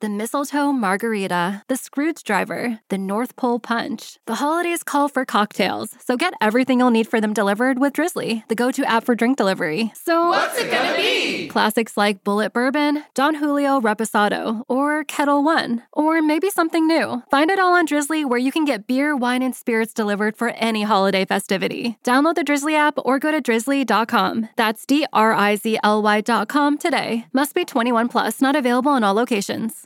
the mistletoe margarita, the Scrooge driver, the North Pole punch. The holidays call for cocktails, so get everything you'll need for them delivered with Drizly, the go to app for drink delivery. So, what's it gonna be? Classics like Bulleit Bourbon, Don Julio Reposado, or Ketel One, or maybe something new. Find it all on Drizly where you can get beer, wine, and spirits delivered for any holiday festivity. Download the Drizly app or go to drizly.com. That's D R I Z L Y.com today. Must be 21 plus, not available in all locations.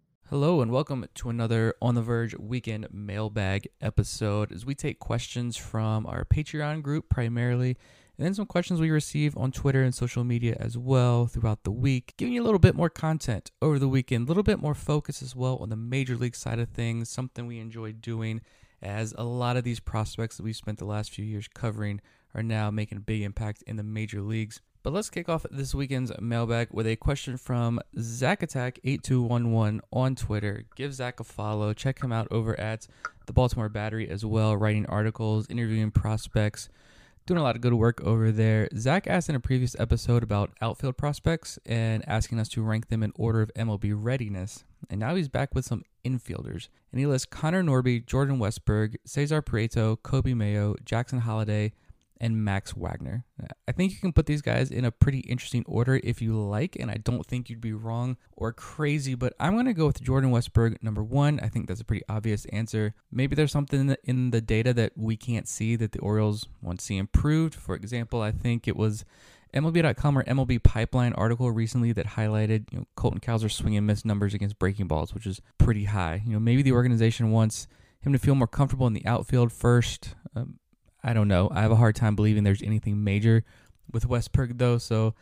Hello and welcome to another On the Verge weekend mailbag episode as we take questions from our Patreon group primarily and then some questions we receive on Twitter and social media as well throughout the week, giving you a little bit more content over the weekend, a little bit more focus as well on the major league side of things, something we enjoy doing as a lot of these prospects that we've spent the last few years covering are now making a big impact in the major leagues. But let's kick off this weekend's mailbag with a question from Zach Attack 8211 on Twitter. Give Zach a follow. Check him out over at the Baltimore Battery as well, writing articles, interviewing prospects, doing a lot of good work over there. Zach asked in a previous episode about outfield prospects and asking us to rank them in order of MLB readiness. And now he's back with some infielders. And he lists Connor Norby, Jordan Westburg, Cesar Prieto, Coby Mayo, Jackson Holliday, and Max Wagner. I think you can put these guys in a pretty interesting order if you like, and I don't think you'd be wrong or crazy, but I'm going to go with Jordan Westburg number one. I think that's a pretty obvious answer. Maybe there's something in the data that we can't see that the Orioles want to see improved. For example, I think it was MLB.com or MLB Pipeline article recently that highlighted you know Colton Cowser's swing and miss numbers against breaking balls, which is pretty high. You know, maybe the organization wants him to feel more comfortable in the outfield first. Um, I don't know. I have a hard time believing there's anything major with Westburg though, so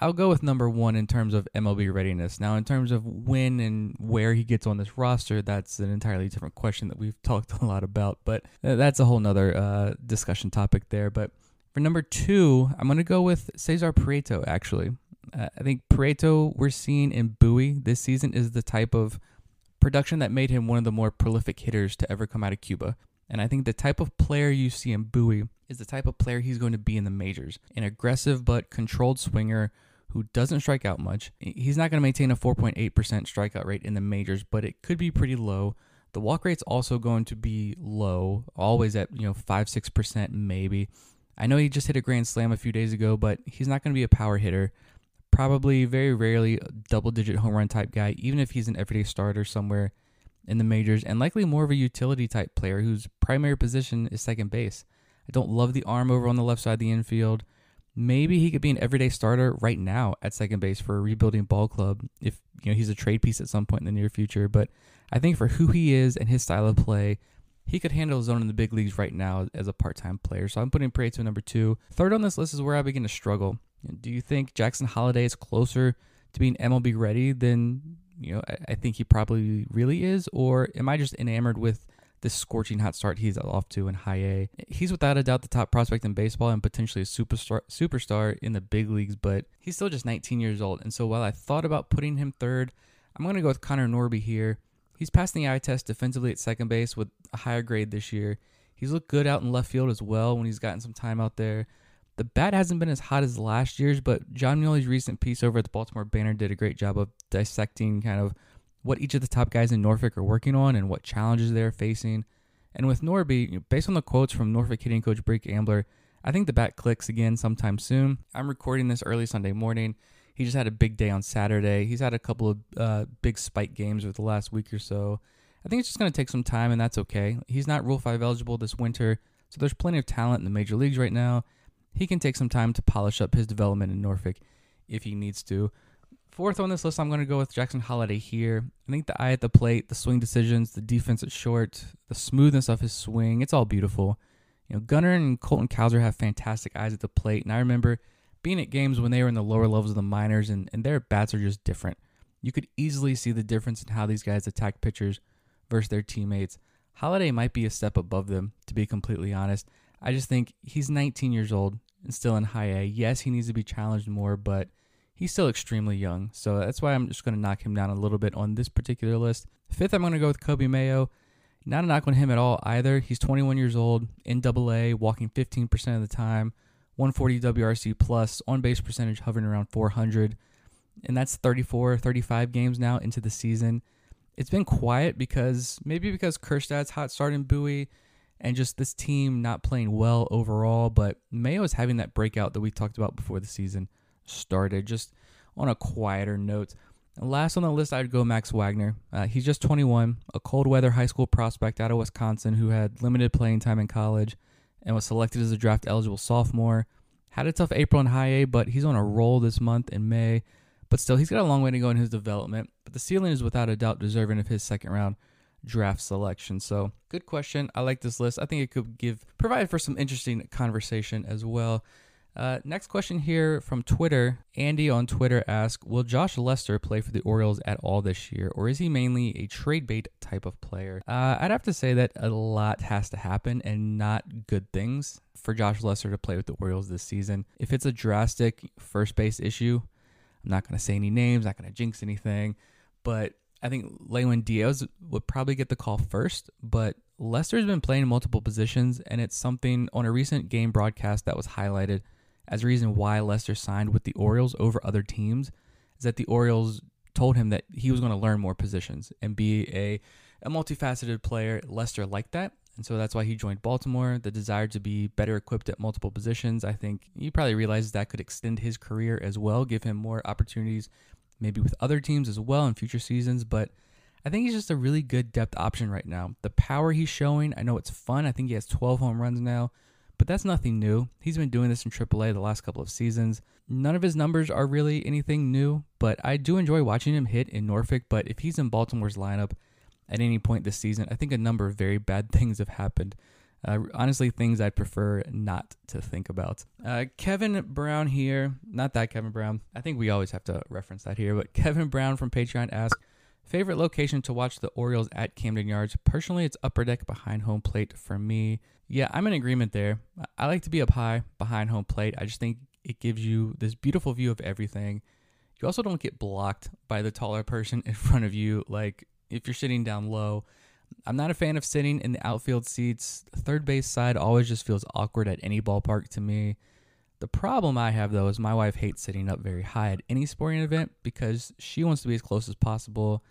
I'll go with number one in terms of MLB readiness. Now, in terms of when and where he gets on this roster, that's an entirely different question that we've talked a lot about, but that's a whole nother uh, discussion topic there. But for number two, I'm going to go with Cesar Prieto, actually. Uh, I think Prieto, we're seeing in Bowie this season, is the type of production that made him one of the more prolific hitters to ever come out of Cuba. And I think the type of player you see in Bowie is the type of player he's going to be in the majors. An aggressive but controlled swinger who doesn't strike out much. He's not going to maintain a 4.8% strikeout rate in the majors, but it could be pretty low. The walk rate's also going to be low, always at, you know, 5 6% maybe. I know he just hit a grand slam a few days ago, but he's not going to be a power hitter. Probably very rarely a double digit home run type guy, even if he's an everyday starter somewhere in the majors and likely more of a utility type player whose primary position is second base. I don't love the arm over on the left side of the infield. Maybe he could be an everyday starter right now at second base for a rebuilding ball club if you know he's a trade piece at some point in the near future. But I think for who he is and his style of play, he could handle his own in the big leagues right now as a part-time player. So I'm putting Prieto number two. Third on this list is where I begin to struggle. Do you think Jackson Holliday is closer to being MLB ready than you know I, I think he probably really is, or am I just enamored with this scorching hot start he's off to in high A? He's without a doubt the top prospect in baseball and potentially a superstar superstar in the big leagues, but he's still just 19 years old. And so while I thought about putting him third, I'm going to go with Connor Norby here. He's passed the eye test defensively at second base with a higher grade this year. He's looked good out in left field as well when he's gotten some time out there. The bat hasn't been as hot as last year's, but John Muley's recent piece over at the Baltimore Banner did a great job of dissecting kind of what each of the top guys in Norfolk are working on and what challenges they're facing. And with Norby, based on the quotes from Norfolk hitting coach Brake Ambler, I think the bat clicks again sometime soon. I'm recording this early Sunday morning. He just had a big day on Saturday. He's had a couple of uh, big spike games over the last week or so. I think it's just going to take some time, and that's okay. He's not Rule 5 eligible this winter, so there's plenty of talent in the major leagues right now. He can take some time to polish up his development in Norfolk if he needs to. Fourth on this list, I'm going to go with Jackson Holliday here. I think the eye at the plate, the swing decisions, the defense at short, the smoothness of his swing, it's all beautiful. You know, Gunnar and Colton Cowser have fantastic eyes at the plate, and I remember being at games when they were in the lower levels of the minors and, and their bats are just different. You could easily see the difference in how these guys attack pitchers versus their teammates. Holliday might be a step above them, to be completely honest. I just think he's 19 years old and still in high A. Yes, he needs to be challenged more, but he's still extremely young. So that's why I'm just going to knock him down a little bit on this particular list. Fifth, I'm going to go with Coby Mayo. Not a knock on him at all either. He's 21 years old, in double A, walking 15% of the time. 140 WRC plus, on base percentage hovering around 400. And that's 34, 35 games now into the season. It's been quiet because maybe because Kjerstad's hot start in Bowie and just this team not playing well overall. But Mayo is having that breakout that we talked about before the season started, just on a quieter note. last on the list, I'd go Max Wagner. Uh, he's just 21, a cold weather high school prospect out of Wisconsin who had limited playing time in college and was selected as a draft eligible sophomore. Had a tough April in high A, but he's on a roll this month in May. But still, he's got a long way to go in his development. But the ceiling is without a doubt deserving of his second round draft selection. So, good question. I like this list. I think it could give provide for some interesting conversation as well. Uh, next question here from Twitter. Andy on Twitter asks Will Josh Lester play for the Orioles at all this year, or is he mainly a trade bait type of player? Uh, I'd have to say that a lot has to happen and not good things for Josh Lester to play with the Orioles this season. If it's a drastic first base issue, I'm not going to say any names, not going to jinx anything, but I think Lewin Diaz would probably get the call first, but Lester's been playing multiple positions, and it's something on a recent game broadcast that was highlighted as a reason why Lester signed with the Orioles over other teams is that the Orioles told him that he was going to learn more positions and be a, a multifaceted player. Lester liked that. And so that's why he joined Baltimore. The desire to be better equipped at multiple positions. I think he probably realizes that could extend his career as well, give him more opportunities, maybe with other teams as well in future seasons. But I think he's just a really good depth option right now. The power he's showing, I know it's fun. I think he has 12 home runs now. But that's nothing new. He's been doing this in AAA the last couple of seasons. None of his numbers are really anything new, but I do enjoy watching him hit in Norfolk. But if he's in Baltimore's lineup at any point this season, I think a number of very bad things have happened. Uh, honestly, things I'd prefer not to think about. Uh, Kevin Brown here, not that Kevin Brown. I think we always have to reference that here, but Kevin Brown from Patreon asks, favorite location to watch the Orioles at Camden Yards? Personally, it's upper deck behind home plate for me. Yeah, I'm in agreement there. I like to be up high behind home plate. I just think it gives you this beautiful view of everything. You also don't get blocked by the taller person in front of you, like if you're sitting down low. I'm not a fan of sitting in the outfield seats. Third base side always just feels awkward at any ballpark to me. The problem I have though is my wife hates sitting up very high at any sporting event because she wants to be as close as possible.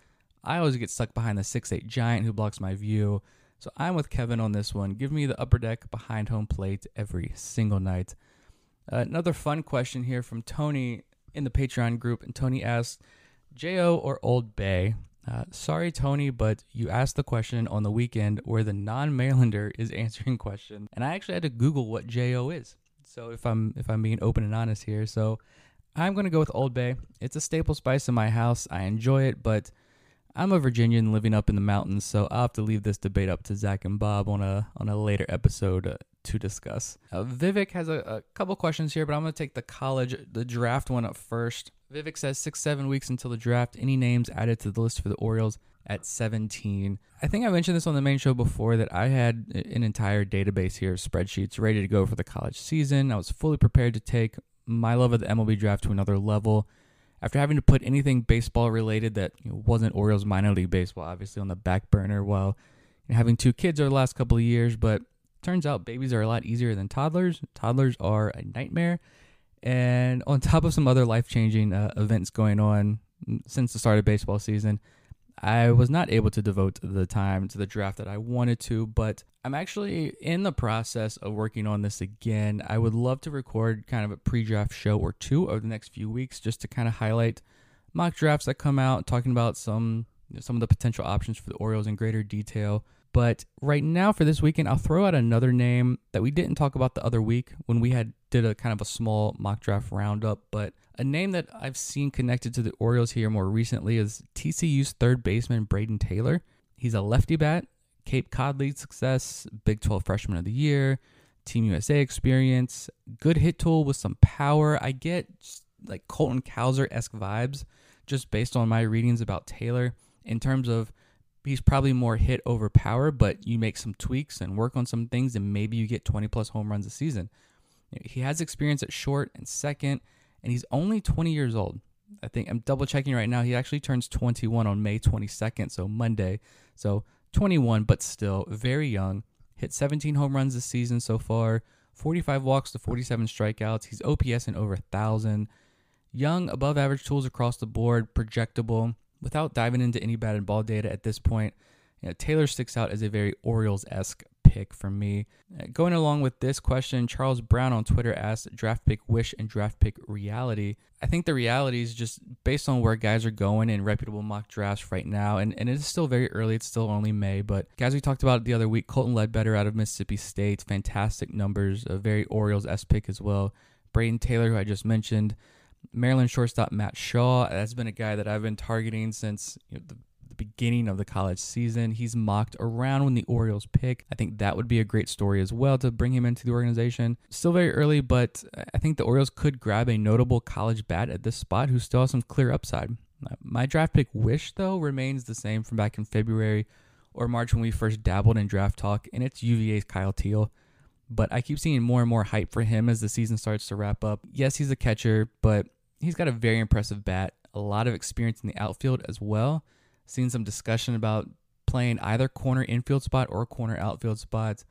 I always get stuck behind the six-eight giant who blocks my view. So I'm with Kevin on this one. Give me the upper deck behind home plate every single night. Uh, another fun question here from Tony in the Patreon group. And Tony asks, J.O. or Old Bay? Uh, sorry, Tony, but you asked the question on the weekend where the non-Marylander is answering question, and I actually had to Google what J.O. is. So if I'm if I'm being open and honest here, so I'm gonna go with Old Bay. It's a staple spice in my house. I enjoy it, but I'm a Virginian living up in the mountains, so I'll have to leave this debate up to Zach and Bob on a on a later episode uh, to discuss. Uh, Vivek has a, a couple questions here, but I'm going to take the college, the draft one up first. Vivek says six, seven weeks until the draft. Any names added to the list for the Orioles at 17? I think I mentioned this on the main show before that I had an entire database here of spreadsheets ready to go for the college season. I was fully prepared to take my love of the MLB draft to another level. After having to put anything baseball related that wasn't Orioles minor league baseball, obviously on the back burner, while having two kids over the last couple of years, but turns out babies are a lot easier than toddlers. Toddlers are a nightmare. And on top of some other life changing uh, events going on since the start of baseball season, I was not able to devote the time to the draft that I wanted to, but I'm actually in the process of working on this again. I would love to record kind of a pre draft show or two over the next few weeks just to kind of highlight mock drafts that come out, talking about some some of the potential options for the Orioles in greater detail. But right now for this weekend, I'll throw out another name that we didn't talk about the other week when we had did a kind of a small mock draft roundup, but a name that I've seen connected to the Orioles here more recently is TCU's third baseman Brayden Taylor. He's a lefty bat, Cape Cod lead success, Big 12 freshman of the year, Team USA experience, good hit tool with some power. I get like Colton Cowser esque vibes just based on my readings about Taylor in terms of he's probably more hit over power, but you make some tweaks and work on some things, and maybe you get 20 plus home runs a season. He has experience at short and second, and he's only 20 years old. I think I'm double checking right now. He actually turns 21 on May 22nd, so Monday. So 21, but still very young. Hit 17 home runs this season so far, 45 walks to 47 strikeouts. He's OPS in over a thousand. Young, above average tools across the board, projectable. Without diving into any batted ball data at this point, you know, Taylor sticks out as a very Orioles esque pick for me. Uh, going along with this question, Charles Brown on Twitter asked draft pick wish and draft pick reality. I think the reality is just based on where guys are going in reputable mock drafts right now, and, and it is still very early. It's still only May, but guys we talked about the other week, Colton Ledbetter out of Mississippi State, fantastic numbers, a very Orioles S pick as well. Brayden Taylor, who I just mentioned. Maryland shortstop Matt Shaw. That's been a guy that I've been targeting since you know, the beginning of the college season. He's mocked around when the Orioles pick. I think that would be a great story as well to bring him into the organization. Still very early, but I think the Orioles could grab a notable college bat at this spot who still has some clear upside. Uh, my draft pick wish, though, remains the same from back in February or March when we first dabbled in draft talk, and it's UVA's Kyle Teel. But I keep seeing more and more hype for him as the season starts to wrap up. Yes, he's a catcher, but he's got a very impressive bat, a lot of experience in the outfield as well seen some discussion about playing either corner infield spot or corner outfield spots.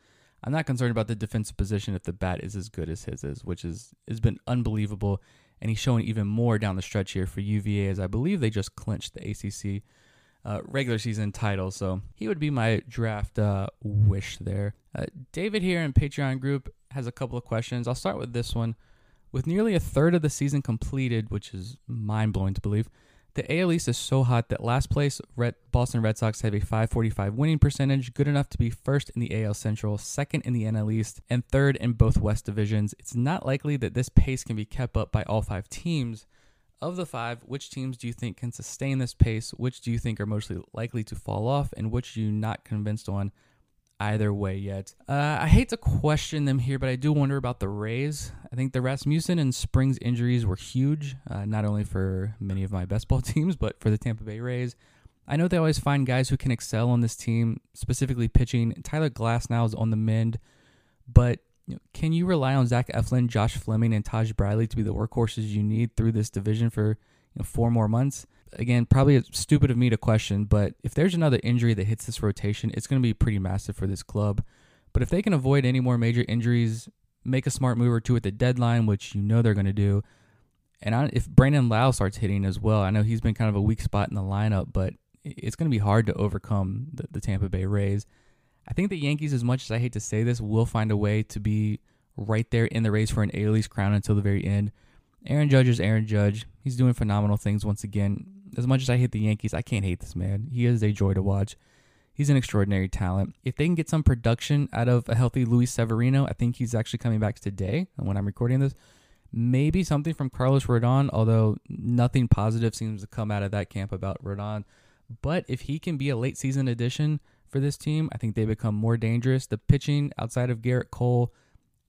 I'm not concerned about the defensive position if the bat is as good as his is, which is has been unbelievable, and he's showing even more down the stretch here for UVA, as I believe they just clinched the ACC uh, regular season title. So he would be my draft uh, wish there. Uh, David here in Patreon group has a couple of questions. I'll start with this one. With nearly a third of the season completed, which is mind blowing to believe, the AL East is so hot that last place Red, Boston Red Sox have a 545 winning percentage, good enough to be first in the AL Central, second in the NL East, and third in both West divisions. It's not likely that this pace can be kept up by all five teams. Of the five, which teams do you think can sustain this pace? Which do you think are mostly likely to fall off? And which are you not convinced on either way yet. Uh, I hate to question them here, but I do wonder about the Rays. I think the Rasmussen and Springs injuries were huge, uh, not only for many of my best ball teams, but for the Tampa Bay Rays. I know they always find guys who can excel on this team, specifically pitching. Tyler Glasnow now is on the mend, but can you rely on Zach Eflin, Josh Fleming, and Taj Bradley to be the workhorses you need through this division for you know, four more months? Again, probably stupid of me to question, but if there's another injury that hits this rotation, it's going to be pretty massive for this club. But if they can avoid any more major injuries, make a smart move or two at the deadline, which you know they're going to do. And I, if Brandon Lowe starts hitting as well, I know he's been kind of a weak spot in the lineup, but it's going to be hard to overcome the, the Tampa Bay Rays. I think the Yankees, as much as I hate to say this, will find a way to be right there in the race for an East crown until the very end. Aaron Judge is Aaron Judge. He's doing phenomenal things once again as much as I hate the Yankees, I can't hate this man. He is a joy to watch. He's an extraordinary talent. If they can get some production out of a healthy Luis Severino, I think he's actually coming back today when I'm recording this. Maybe something from Carlos Rodon, although nothing positive seems to come out of that camp about Rodon. But if he can be a late season addition for this team, I think they become more dangerous. The pitching outside of Gerrit Cole,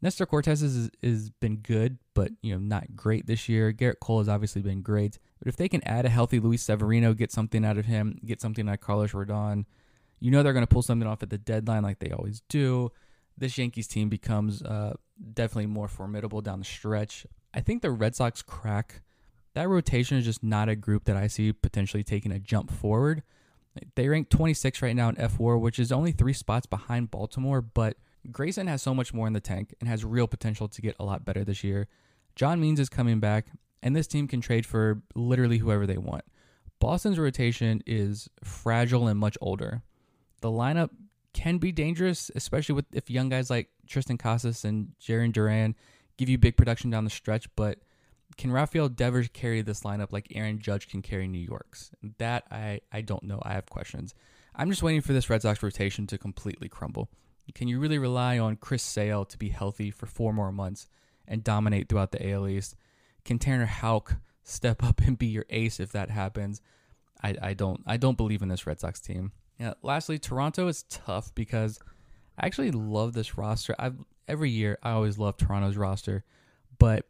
Nestor Cortes has, has been good, but you know not great this year. Gerrit Cole has obviously been great, but if they can add a healthy Luis Severino, get something out of him, get something like Carlos Rodon, you know they're going to pull something off at the deadline like they always do. This Yankees team becomes uh, definitely more formidable down the stretch. I think the Red Sox crack. That rotation is just not a group that I see potentially taking a jump forward. They rank 26 right now in F4, which is only three spots behind Baltimore, but Grayson has so much more in the tank and has real potential to get a lot better this year. John Means is coming back, and this team can trade for literally whoever they want. Boston's rotation is fragile and much older. The lineup can be dangerous, especially with if young guys like Triston Casas and Jarren Duran give you big production down the stretch, but can Rafael Devers carry this lineup like Aaron Judge can carry New York's? That I, I don't know. I have questions. I'm just waiting for this Red Sox rotation to completely crumble. Can you really rely on Chris Sale to be healthy for four more months and dominate throughout the AL East? Can Tanner Houck step up and be your ace if that happens? I, I don't I don't believe in this Red Sox team. Yeah. Lastly, Toronto is tough because I actually love this roster. I've every year I always love Toronto's roster, but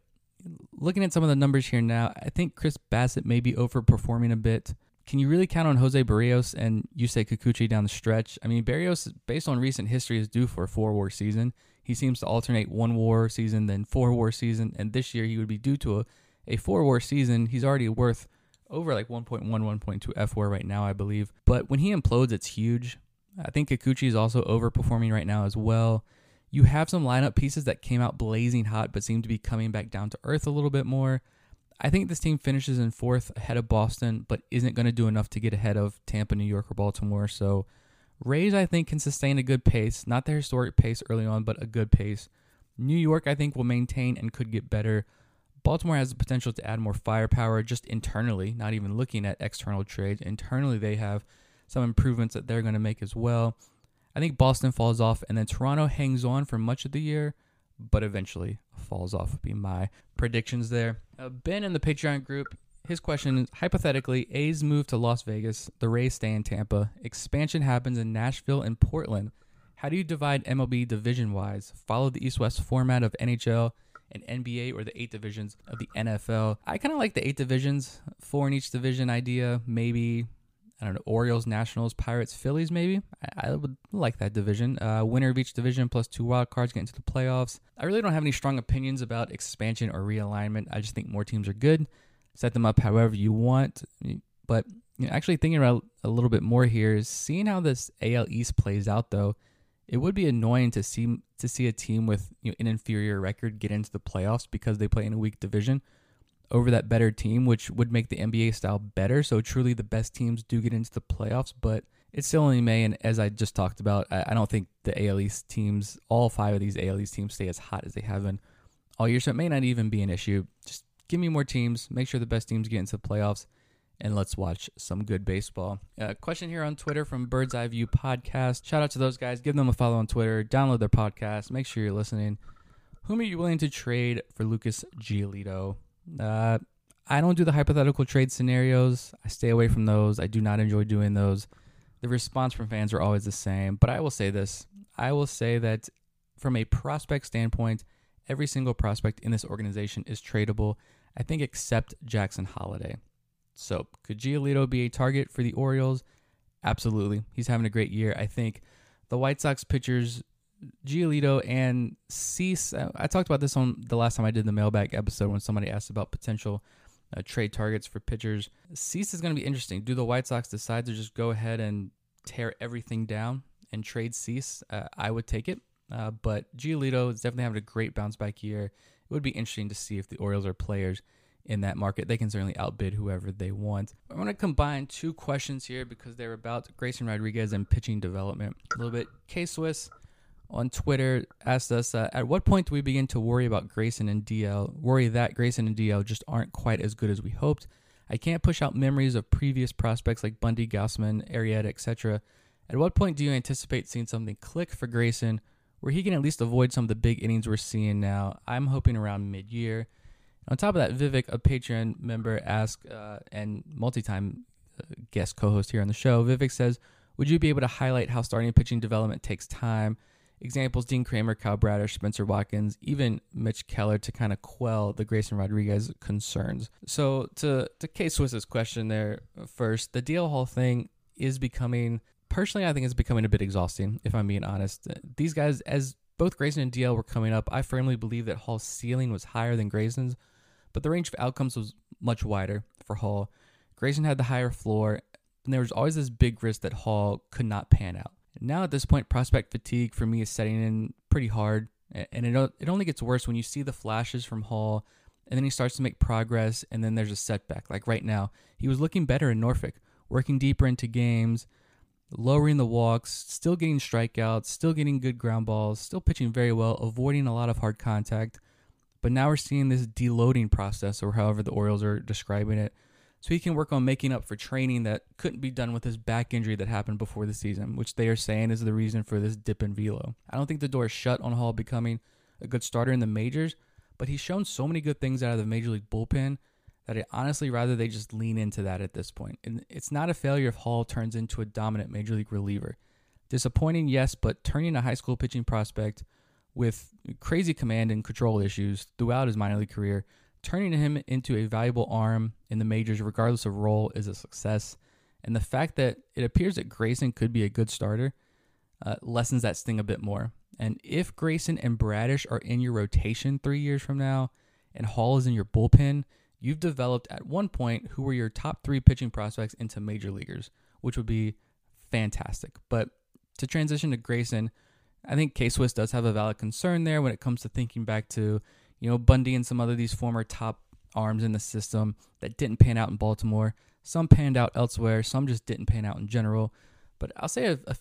looking at some of the numbers here now, I think Chris Bassitt may be overperforming a bit. Can you really count on Jose Berrios and Yusei Kikuchi down the stretch? I mean, Berrios, based on recent history, is due for a four war season. He seems to alternate one war season, then four war season, and this year he would be due to a, a four war season. He's already worth over like 1.1, 1.2 F war right now, I believe. But when he implodes, it's huge. I think Kikuchi is also overperforming right now as well. You have some lineup pieces that came out blazing hot, but seem to be coming back down to earth a little bit more. I think this team finishes in fourth ahead of Boston, but isn't going to do enough to get ahead of Tampa, New York, or Baltimore. So Rays, I think, can sustain a good pace. Not the historic pace early on, but a good pace. New York, I think, will maintain and could get better. Baltimore has the potential to add more firepower just internally, not even looking at external trades. Internally, they have some improvements that they're going to make as well. I think Boston falls off, and then Toronto hangs on for much of the year, but eventually falls off. Would be my predictions there. Uh, ben in the Patreon group, his question is hypothetically, A's move to Las Vegas, the Rays stay in Tampa, expansion happens in Nashville and Portland. How do you divide MLB division wise? Follow the East West format of NHL and NBA or the eight divisions of the NFL. I kind of like the eight divisions, four in each division idea. Maybe I don't know, Orioles, Nationals, Pirates, Phillies, maybe. I, I would like that division. Uh, winner of each division plus two wild cards get into the playoffs. I really don't have any strong opinions about expansion or realignment. I just think more teams are good. Set them up however you want. But you know, actually thinking about a little bit more here is seeing how this AL East plays out. Though it would be annoying to see to see a team with you know, an inferior record get into the playoffs because they play in a weak division over that better team, which would make the NBA style better. So truly, the best teams do get into the playoffs, but it's still only May. And as I just talked about, I, I don't think the AL East teams, all five of these AL East teams, stay as hot as they have been all year. So it may not even be an issue. Just give me more teams, make sure the best teams get into the playoffs, and let's watch some good baseball. Uh, question here on Twitter from Bird's Eye View Podcast. Shout out to those guys. Give them a follow on Twitter. Download their podcast. Make sure you're listening. Whom are you willing to trade for Lucas Giolito? Uh, I don't do the hypothetical trade scenarios. I stay away from those. I do not enjoy doing those. The response from fans are always the same. But I will say this I will say that from a prospect standpoint, every single prospect in this organization is tradable, I think, except Jackson Holliday. So, could Giolito be a target for the Orioles? Absolutely. He's having a great year. I think the White Sox pitchers Giolito and Cease. I talked about this on the last time I did the mailbag episode when somebody asked about potential uh, trade targets for pitchers. Cease is going to be interesting. Do the White Sox decide to just go ahead and tear everything down and trade Cease? Uh, I would take it. Uh, but Giolito is definitely having a great bounce back year. It would be interesting to see if the Orioles are players in that market. They can certainly outbid whoever they want. I want to combine two questions here because they're about Grayson Rodriguez and pitching development. A little bit K Swiss on Twitter asked us, uh, at what point do we begin to worry about Grayson and DL? Worry that Grayson and DL just aren't quite as good as we hoped. I can't push out memories of previous prospects like Bundy, Gausman, Arrieta, etc. At what point do you anticipate seeing something click for Grayson where he can at least avoid some of the big innings we're seeing now? I'm hoping around mid-year. On top of that, Vivek, a Patreon member, asked uh, and multi-time guest co-host here on the show. Vivek says, "Would you be able to highlight how starting pitching development takes time?" Examples: Dean Kremer, Kyle Bradish, Spencer Watkins, even Mitch Keller to kind of quell the Grayson Rodriguez concerns. So to to K Swiss's question there first, the DL Hall thing is becoming personally, I think it's becoming a bit exhausting. If I'm being honest, uh, these guys, as both Grayson and DL were coming up, I firmly believe that Hall's ceiling was higher than Grayson's, but the range of outcomes was much wider for Hall. Grayson had the higher floor, and there was always this big risk that Hall could not pan out. Now at this point, prospect fatigue for me is setting in pretty hard, and it it only gets worse when you see the flashes from Hall, and then he starts to make progress, and then there's a setback. Like right now, he was looking better in Norfolk, working deeper into games, lowering the walks, still getting strikeouts, still getting good ground balls, still pitching very well, avoiding a lot of hard contact. But now we're seeing this deloading process, or however the Orioles are describing it. So he can work on making up for training that couldn't be done with his back injury that happened before the season, which they are saying is the reason for this dip in velo. I don't think the door is shut on Hall becoming a good starter in the majors, but he's shown so many good things out of the major league bullpen that I honestly rather they just lean into that at this point. And it's not a failure if Hall turns into a dominant major league reliever. Disappointing, yes, but turning a high school pitching prospect with crazy command and control issues throughout his minor league career, turning him into a valuable arm in the majors, regardless of role, is a success. And the fact that it appears that Grayson could be a good starter uh, lessens that sting a bit more. And if Grayson and Bradish are in your rotation three years from now, and Hall is in your bullpen, you've developed at one point who were your top three pitching prospects into major leaguers, which would be fantastic. But to transition to Grayson, I think K Swiss does have a valid concern there when it comes to thinking back to, you know, Bundy and some other these former top arms in the system that didn't pan out in Baltimore. Some panned out elsewhere, some just didn't pan out in general. But I'll say a, a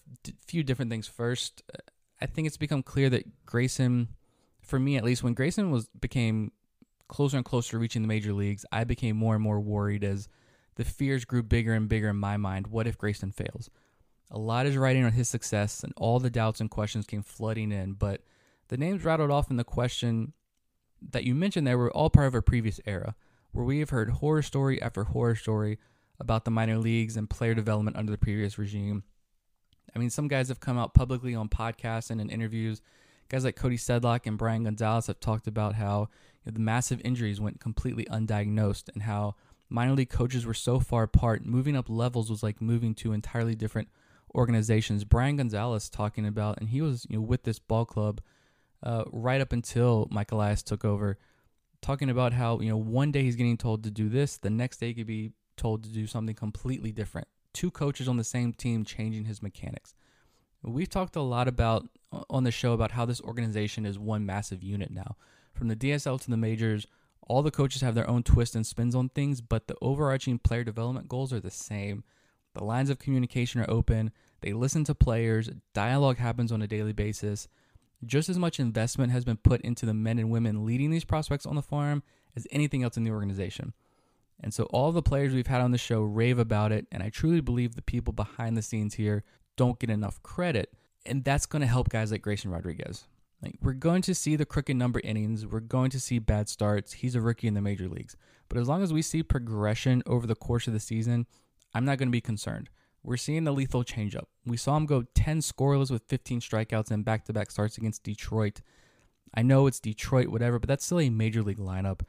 few different things first. Uh, I think it's become clear that Grayson, for me at least, when Grayson was became closer and closer to reaching the major leagues, I became more and more worried as the fears grew bigger and bigger in my mind. What if Grayson fails? A lot is riding on his success, and all the doubts and questions came flooding in. But the names rattled off in the question that you mentioned there were all part of a previous era, where we have heard horror story after horror story about the minor leagues and player development under the previous regime. I mean, some guys have come out publicly on podcasts and in interviews. Guys like Cody Sedlock and Brian Gonzalez have talked about how know, the massive injuries went completely undiagnosed and how minor league coaches were so far apart. Moving up levels was like moving to entirely different organizations. Brian Gonzalez talking about, and he was you know with this ball club uh, right up until Mike Elias took over, talking about how you know one day he's getting told to do this, the next day he could be told to do something completely different. Two coaches on the same team changing his mechanics. We've talked a lot about on the show about how this organization is one massive unit now from the DSL to the majors, all the coaches have their own twists and spins on things, but the overarching player development goals are the same. The lines of communication are open, they listen to players, dialogue happens on a daily basis. Just as much investment has been put into the men and women leading these prospects on the farm as anything else in the organization. And so all the players we've had on the show rave about it, and I truly believe the people behind the scenes here don't get enough credit. And that's going to help guys like Grayson Rodriguez. Like we're going to see the crooked number innings, we're going to see bad starts. He's a rookie in the major leagues. But as long as we see progression over the course of the season, I'm not going to be concerned. We're seeing the lethal changeup. We saw him go 10 scoreless with 15 strikeouts and back-to-back starts against Detroit. I know it's Detroit, whatever, but that's still a major league lineup.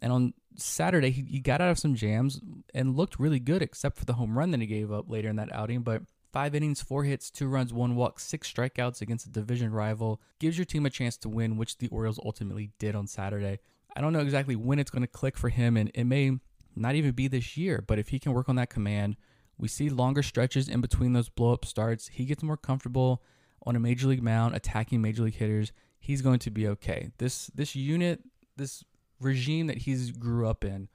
And on Saturday, he, he got out of some jams and looked really good, except for the home run that he gave up later in that outing. But Five innings, four hits, two runs, one walk, six strikeouts against a division rival gives your team a chance to win, which the Orioles ultimately did on Saturday. I don't know exactly when it's going to click for him, and it may not even be this year, but if he can work on that command, we see longer stretches in between those blow up starts. He gets more comfortable on a major league mound attacking major league hitters. He's going to be okay. This this unit, this regime that he's grew up in.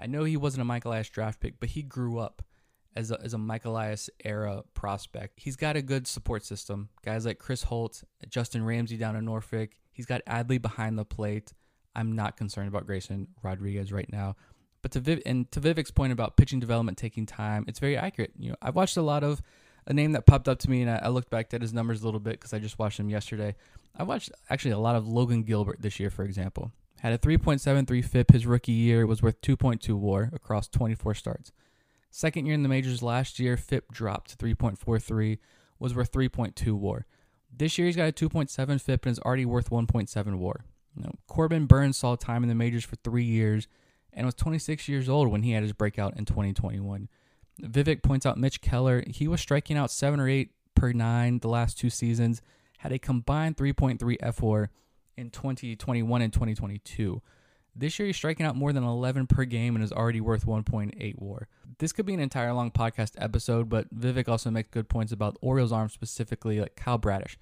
I know he wasn't a Michael Elias draft pick, but he grew up as a, as a Mike Elias era prospect. He's got a good support system. Guys like Chris Holt, Justin Ramsey down in Norfolk. He's got Adley behind the plate. I'm not concerned about Grayson Rodriguez right now. But to Viv and to Vivek's point about pitching development taking time, it's very accurate. You know, I've watched a lot of a name that popped up to me, and I, I looked back at his numbers a little bit because I just watched him yesterday. I watched actually a lot of Logan Gilbert this year, for example. Had a 3.73 FIP his rookie year, was worth 2.2 WAR across 24 starts. Second year in the majors last year, FIP dropped to 3.43, was worth 3.2 WAR. This year he's got a 2.7 FIP and is already worth 1.7 WAR. You know, Corbin Burnes saw time in the majors for three years and was 26 years old when he had his breakout in 2021. Vivek points out Mitch Keller, he was striking out seven or eight per nine the last two seasons, had a combined 3.3 FWAR in 2021 and 2022. This year he's striking out more than 11 per game and is already worth 1.8 WAR. This could be an entire long podcast episode, but Vivek also makes good points about Orioles arm specifically, like Kyle Bradish.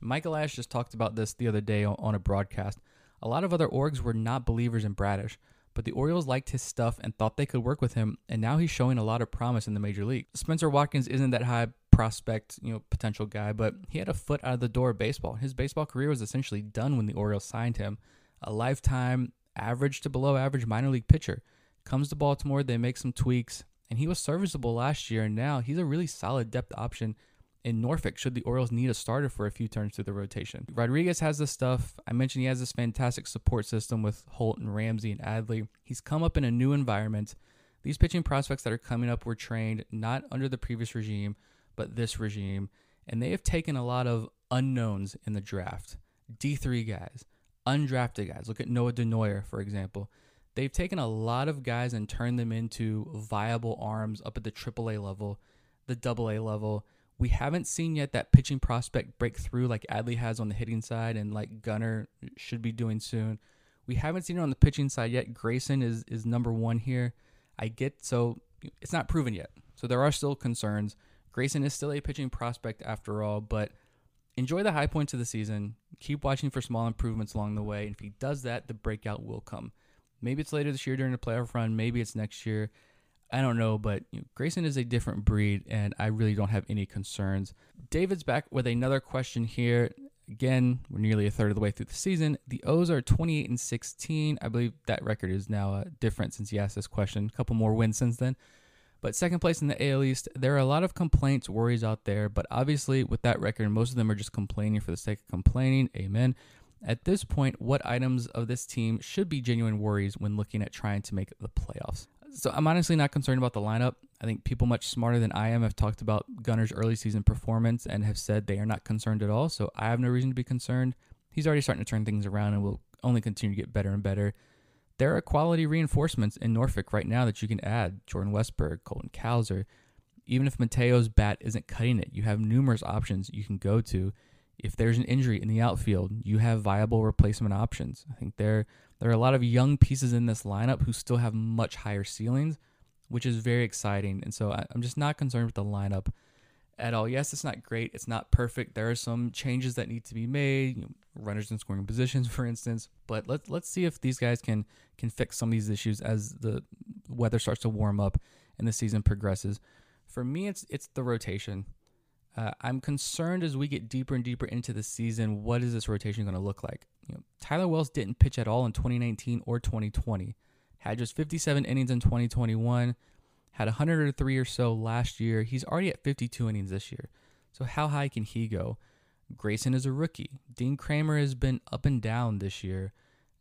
Michael Ash just talked about this the other day on a broadcast. A lot of other orgs were not believers in Bradish, but the Orioles liked his stuff and thought they could work with him, and now he's showing a lot of promise in the major league. Spencer Watkins isn't that high prospect, you know, potential guy, but he had a foot out of the door of baseball. His baseball career was essentially done when the Orioles signed him. A lifetime average to below average minor league pitcher. Comes to Baltimore, they make some tweaks, and he was serviceable last year, and now he's a really solid depth option in Norfolk should the Orioles need a starter for a few turns through the rotation. Rodriguez has this stuff. I mentioned he has this fantastic support system with Holt and Ramsey and Adley. He's come up in a new environment. These pitching prospects that are coming up were trained not under the previous regime, but this regime, and they have taken a lot of unknowns in the draft. D3 guys, undrafted guys. Look at Noah Denoyer, for example. They've taken a lot of guys and turned them into viable arms up at the AAA level, the AA level. We haven't seen yet that pitching prospect break through like Adley has on the hitting side and like Gunnar should be doing soon. We haven't seen it on the pitching side yet. Grayson is is number one here. I get so it's not proven yet. So there are still concerns. Grayson is still a pitching prospect after all, but enjoy the high points of the season. Keep watching for small improvements along the way. And if he does that, the breakout will come. Maybe it's later this year during the playoff run. Maybe it's next year. I don't know, but you know, Grayson is a different breed, and I really don't have any concerns. David's back with another question here. Again, we're nearly a third of the way through the season. The O's are 28 and 16. I believe that record is now uh, different since he asked this question. A couple more wins since then. But second place in the AL East, there are a lot of complaints, worries out there. But obviously, with that record, most of them are just complaining for the sake of complaining. Amen. At this point, what items of this team should be genuine worries when looking at trying to make the playoffs? So I'm honestly not concerned about the lineup. I think people much smarter than I am have talked about Gunnar's early season performance and have said they are not concerned at all. So I have no reason to be concerned. He's already starting to turn things around and will only continue to get better and better. There are quality reinforcements in Norfolk right now that you can add. Jordan Westburg, Colton Cowser. Even if Mateo's bat isn't cutting it, you have numerous options you can go to. If there's an injury in the outfield, you have viable replacement options. I think there there are a lot of young pieces in this lineup who still have much higher ceilings, which is very exciting. And so I, I'm just not concerned with the lineup at all. Yes, it's not great. It's not perfect. There are some changes that need to be made. You know, runners in scoring positions, for instance. But let's let's see if these guys can can fix some of these issues as the weather starts to warm up and the season progresses. For me, it's it's the rotation. Uh, I'm concerned as we get deeper and deeper into the season. What is this rotation going to look like? You know, Tyler Wells didn't pitch at all in 2019 or 2020. Had just 57 innings in 2021. Had 103 or so last year. He's already at 52 innings this year. So how high can he go? Grayson is a rookie. Dean Kremer has been up and down this year.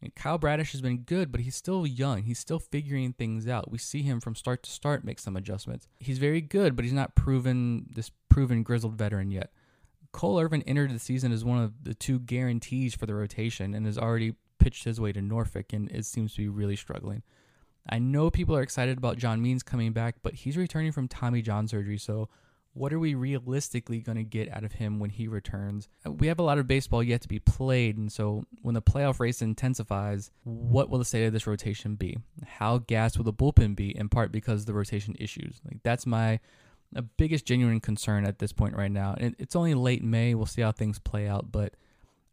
And Kyle Bradish has been good, but he's still young. He's still figuring things out. We see him from start to start make some adjustments. He's very good, but he's not proven this proven grizzled veteran yet. Cole Irvin entered the season as one of the two guarantees for the rotation and has already pitched his way to Norfolk and it seems to be really struggling. I know people are excited about John Means coming back, but he's returning from Tommy John surgery, so what are we realistically going to get out of him when he returns? Uh, we have a lot of baseball yet to be played, and so when the playoff race intensifies, what will the state of this rotation be? How gassed will the bullpen be? In part because the rotation issues. Like that's my a biggest genuine concern at this point right now. And it's only late May. We'll see how things play out, but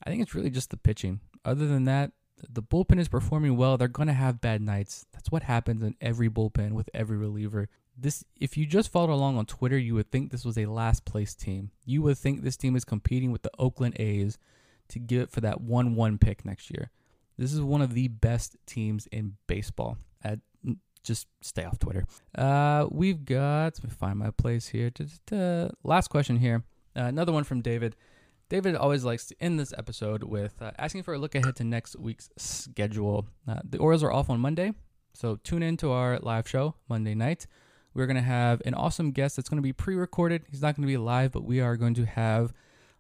I think it's really just the pitching. Other than that, the bullpen is performing well. They're going to have bad nights. That's what happens in every bullpen with every reliever. This if you just followed along on Twitter, you would think this was a last place team. You would think this team is competing with the Oakland A's to get it for that 1-1 pick next year. This is one of the best teams in baseball. At just stay off Twitter. Uh, we've got, let me find my place here. Last question here. Uh, another one from David. David always likes to end this episode with uh, asking for a look ahead to next week's schedule. Uh, the Orioles are off on Monday, so tune in to our live show Monday night. we're going to have an awesome guest that's going to be pre recorded. He's not going to be live, but we are going to have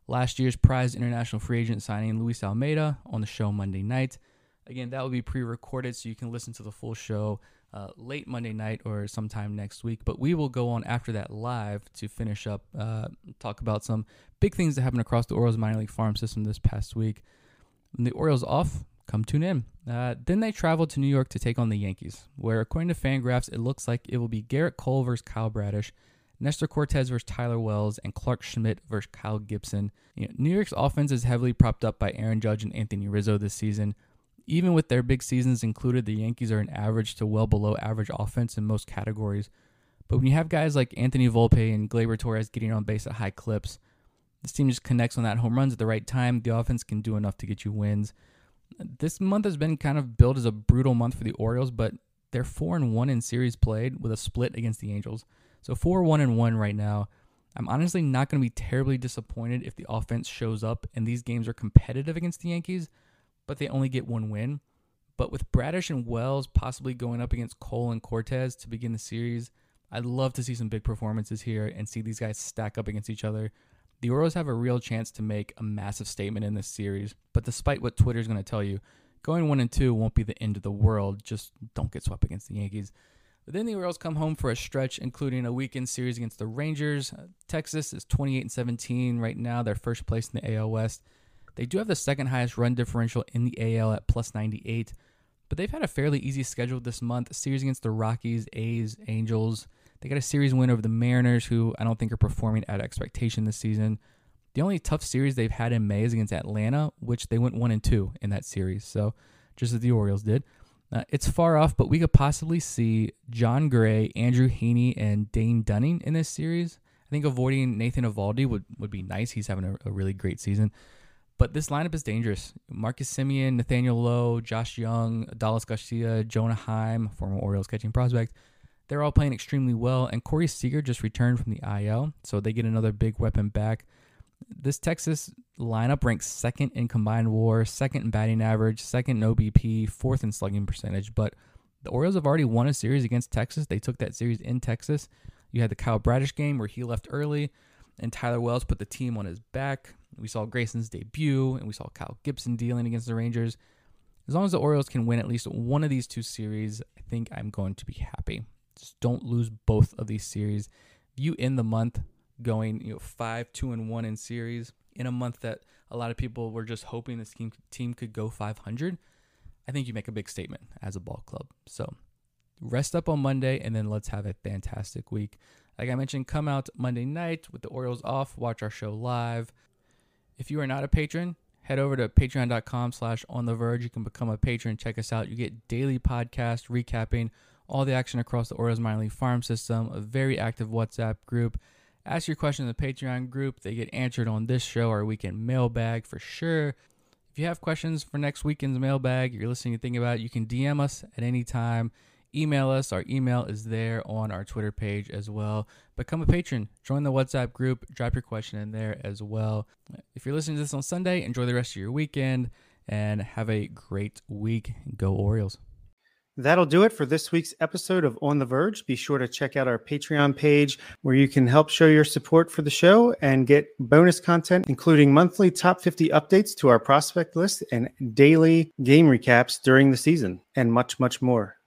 last year's prize international free agent signing, Luis Almeida, on the show Monday night. Again, that will be pre recorded so you can listen to the full show uh, late Monday night or sometime next week. But we will go on after that live to finish up, uh, talk about some big things that happened across the Orioles minor league farm system this past week. When the Orioles off, come tune in. Uh, then they traveled to New York to take on the Yankees, where according to Fangraphs, it looks like it will be Gerrit Cole versus Kyle Bradish, Nestor Cortes versus Tyler Wells, and Clarke Schmidt versus Kyle Gibson. You know, New York's offense is heavily propped up by Aaron Judge and Anthony Rizzo this season. Even with their big seasons included, the Yankees are an average to well below average offense in most categories. But when you have guys like Anthony Volpe and Gleyber Torres getting on base at high clips, this team just connects on that home runs at the right time. The offense can do enough to get you wins. This month has been kind of billed as a brutal month for the Orioles, but they're four and one in series played with a split against the Angels. So four one and one right now. I'm honestly not going to be terribly disappointed if the offense shows up and these games are competitive against the Yankees, but they only get one win. But with Bradish and Wells possibly going up against Cole and Cortes to begin the series, I'd love to see some big performances here and see these guys stack up against each other the Orioles have a real chance to make a massive statement in this series. But despite what Twitter's going to tell you, going one and two won't be the end of the world. Just don't get swept against the Yankees. But then the Orioles come home for a stretch, including a weekend series against the Rangers. Uh, Texas is 28 and 17 right now. They're first place in the AL West. They do have the second highest run differential in the AL at plus 98, but they've had a fairly easy schedule this month. Series against the Rockies, A's, Angels, they got a series win over the Mariners, who I don't think are performing at expectation this season. The only tough series they've had in May is against Atlanta, which they went one and two in that series. So just as the Orioles did. Uh, it's far off, but we could possibly see Jon Gray, Andrew Heaney, and Dane Dunning in this series. I think avoiding Nathan Eovaldi would, would be nice. He's having a, a really great season. But this lineup is dangerous. Marcus Semien, Nathaniel Lowe, Josh Jung, Adolis Garcia, Jonah Heim, former Orioles catching prospect, they're all playing extremely well, and Corey Seager just returned from the IL, so they get another big weapon back. This Texas lineup ranks second in combined WAR, second in batting average, second in OBP, fourth in slugging percentage. But the Orioles have already won a series against Texas. They took that series in Texas. You had the Kyle Bradish game where he left early, and Tyler Wells put the team on his back. We saw Grayson's debut, and we saw Kyle Gibson dealing against the Rangers. As long as the Orioles can win at least one of these two series, I think I'm going to be happy. Just don't lose both of these series. You end the month going, you know, five, two, and one in series in a month that a lot of people were just hoping this team team could go 500. I think you make a big statement as a ball club. So rest up on Monday and then let's have a fantastic week. Like I mentioned, come out Monday night with the Orioles off, watch our show live. If you are not a patron, head over to patreon.com slash on the verge. You can become a patron, check us out. You get daily podcast recapping all the action across the Orioles minor league farm system, a very active WhatsApp group. Ask your question in the Patreon group. They get answered on this show, our weekend mailbag for sure. If you have questions for next weekend's mailbag, you're listening to think about it, you can DM us at any time. Email us. Our email is there on our Twitter page as well. Become a patron. Join the WhatsApp group. Drop your question in there as well. If you're listening to this on Sunday, enjoy the rest of your weekend and have a great week. Go Orioles. That'll do it for this week's episode of On the Verge. Be sure to check out our Patreon page where you can help show your support for the show and get bonus content, including monthly top 50 updates to our prospect list and daily game recaps during the season, and much, much more.